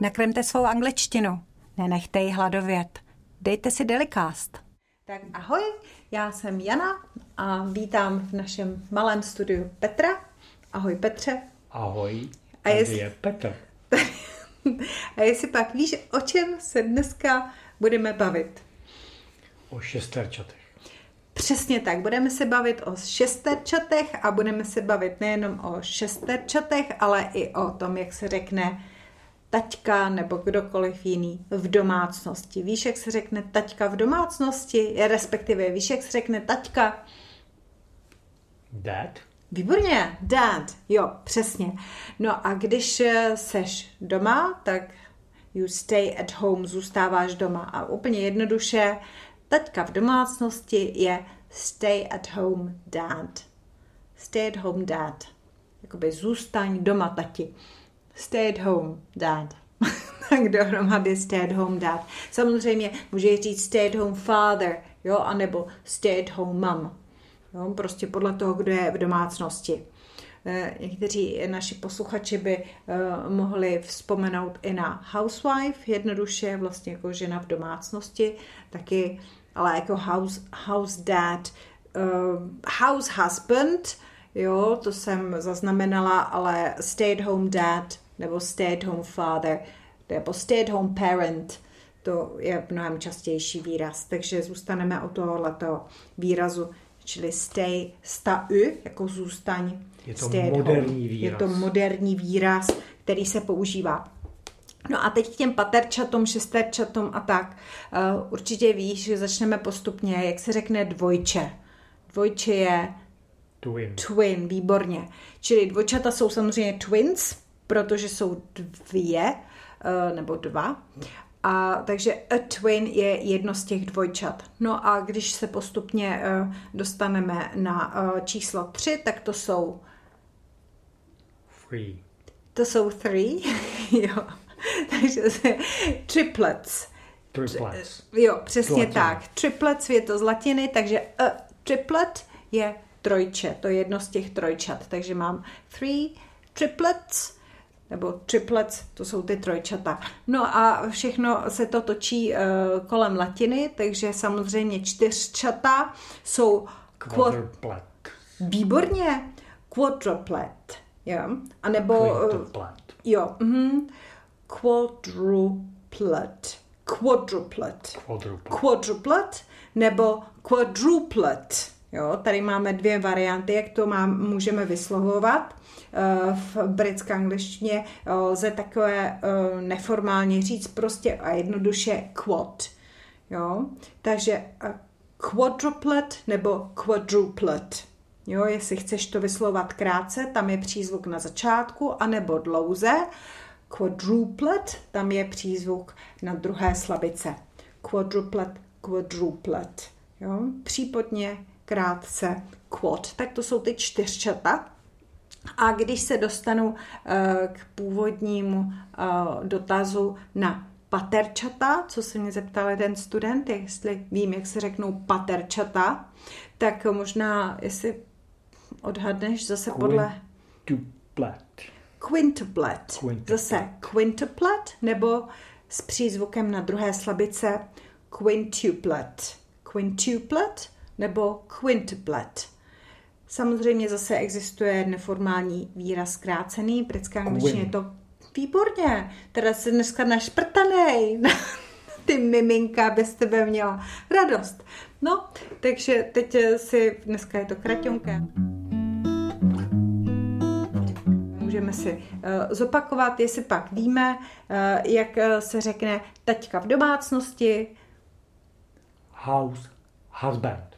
Nakremte svou angličtinu. Nenechte ji hladovět. Dejte si Delicast. Tak ahoj, já jsem Jana a vítám v našem malém studiu Petra. Ahoj Petře. Ahoj, A tady jest- je Petr. A jestli pak víš, o čem se dneska budeme bavit? O šesterčatech. Přesně tak, budeme se bavit o šesterčatech a budeme se bavit nejenom o šesterčatech, ale i o tom, jak se řekne taťka nebo kdokoliv jiný v domácnosti. Víš, jak se řekne taťka v domácnosti? Respektive víš, jak se řekne taťka? Dad? Výborně, dad, jo, přesně. No a když eh, seš doma, tak you stay at home, zůstáváš doma. A úplně jednoduše, taťka v domácnosti je stay at home dad. Stay at home dad. Jakoby zůstaň doma, tati. Stay at home dad. tak dohromady stay at home dad. Samozřejmě můžeš říct stay at home father, jo, anebo stay at home mom. Jo, prostě podle toho, kdo je v domácnosti. Eh, Někteří naši posluchači by eh, mohli vzpomenout i na housewife, jednoduše vlastně jako žena v domácnosti, taky, ale jako house, house dad, eh, house husband, jo, to jsem zaznamenala, ale stay at home dad nebo stay at home father nebo stay at home parent, to je mnohem častější výraz, takže zůstaneme u tohoto výrazu, čili stay, sta ü, jako zůstaň. Je to stay moderní výraz. Je to moderní výraz, který se používá. No a teď k těm paterčatům, šesterčatům a tak. Uh, určitě víš, že začneme postupně, jak se řekne dvojče. Dvojče je Twin. twin, výborně. Čili dvojčata jsou samozřejmě twins, protože jsou dvě, eh, nebo dva. A takže a twin je jedno z těch dvojčat. No a když se postupně eh, dostaneme na eh, číslo tři, tak to jsou, Free. to jsou three, jo. Takže se, triplets. Triplets. Jo, přesně Z latiny. tak. Triplets je to z latiny, takže a triplet je trojče, to je jedno z těch trojčat. Takže mám three triplets, nebo triplets, to jsou ty trojčata. No a všechno se to točí uh, kolem latiny, takže samozřejmě čtyřčata jsou quad, Quadruplet. výborně quadruplet, jo, a nebo uh, Quintuplet. jo, mhm, quadruplet, quadruplet Quadruplet. quadruplet nebo quadruplet. Jo, tady máme dvě varianty, jak to mám, můžeme vyslovovat. Eh, V britské angličtině eh, lze takové eh, neformálně říct prostě a jednoduše quad. Jo, takže quadruplet nebo quadruplet. Jo, jestli chceš to vyslovovat krátce, tam je přízvuk na začátku, anebo dlouze. Quadruplet, tam je přízvuk na druhé slabice. Quadruplet, quadruplet. Jo, případně krátce quad. Tak to jsou ty čtyřčata. A když se dostanu eh, k původnímu eh, dotazu na paterčata, co se mě zeptal jeden student, jestli vím, jak se řeknou paterčata, tak možná, jestli odhadneš zase podle Quintuplet. quintuplet. Quintuplet. Zase quintuplet nebo s přízvukem na druhé slabice quintuplet. Quintuplet nebo quintuplet. Samozřejmě zase existuje neformální výraz zkrácený, v britské angličtině je to výborně. Teda se dneska našprtanej na ty miminka bez tebe měla radost. No, takže teď si, dneska je to kraťonké. Můžeme si uh, zopakovat, jestli pak víme, uh, jak uh, se řekne taťka v domácnosti. House. Husband.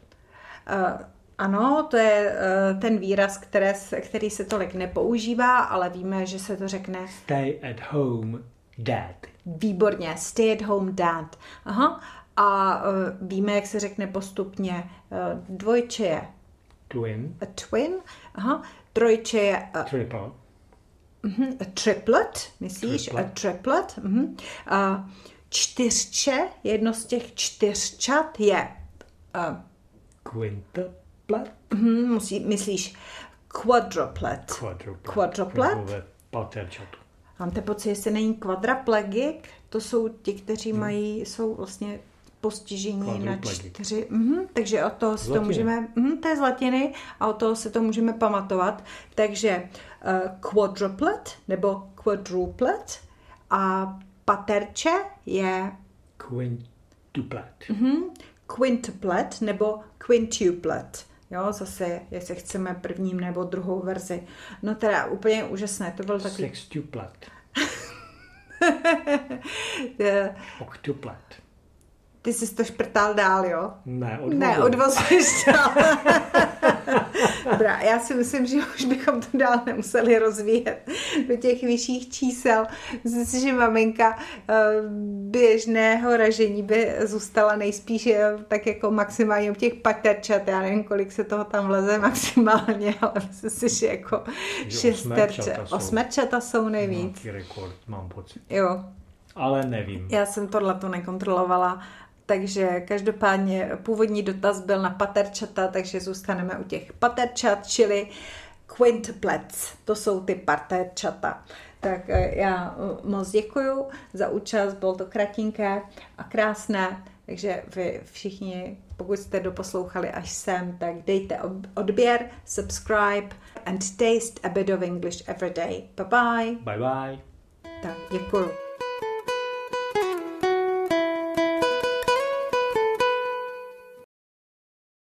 Uh, ano, to je uh, ten výraz, které, který se tolik nepoužívá, ale víme, že se to řekne Stay at home. Dad. výborně. Stay at home dad. Aha. A uh, víme, jak se řekne postupně. Dvojče je Twin. a twin. Aha. Trojče je a Triple. Mhm, a triplet, myslíš? Triplet. A triplet. mhm. A čtyřče, jedno z těch čtyřčat je, a, Quintuplet. mhm, musí, myslíš, quadruplet. Quadruplet. Quadruplet? Ve paterčatu. Máte pocit, jestli není quadraplegik? To jsou ti, kteří mají, jsou vlastně postižení na čtyři. Mhm, takže od toho si to můžeme, mhm, to je z latiny a od toho se to můžeme pamatovat. Takže uh, quadruplet nebo quadruplet a paterče je Quintuplet. mhm, quintuplet nebo quintuplet. Jo, zase, jestli chceme prvním nebo druhou verzi. No teda úplně úžasné, to byl takový... Sextuplet. Octuplet. Ty jsi to šprtal dál, jo? Ne, odvodu. Ne, odvozuješ dál. Dobrá, já si myslím, že už bychom to dál nemuseli rozvíjet do těch vyšších čísel. Myslím si, že maminka eh, běžného ražení by zůstala nejspíš eh, tak jako maximálně u těch paterčat. Já nevím, kolik se toho tam vleze maximálně, ale myslím si, že jako šesterče. osmerčata jsou. Osmerčata jsou nejvíc. Nějaký rekord, mám pocit. Jo, Ale nevím. Já jsem tohle to nekontrolovala, takže každopádně původní dotaz byl na paterčata, takže zůstaneme u těch paterčat, čili quintuplets, to jsou ty paterčata. Tak eh, já eh, moc děkuju za účast, bylo to kratinké a krásné, takže vy všichni, pokud jste doposlouchali až sem, tak dejte odběr, subscribe and taste a bit of English every day. Bye bye. Bye bye. Tak děkuju.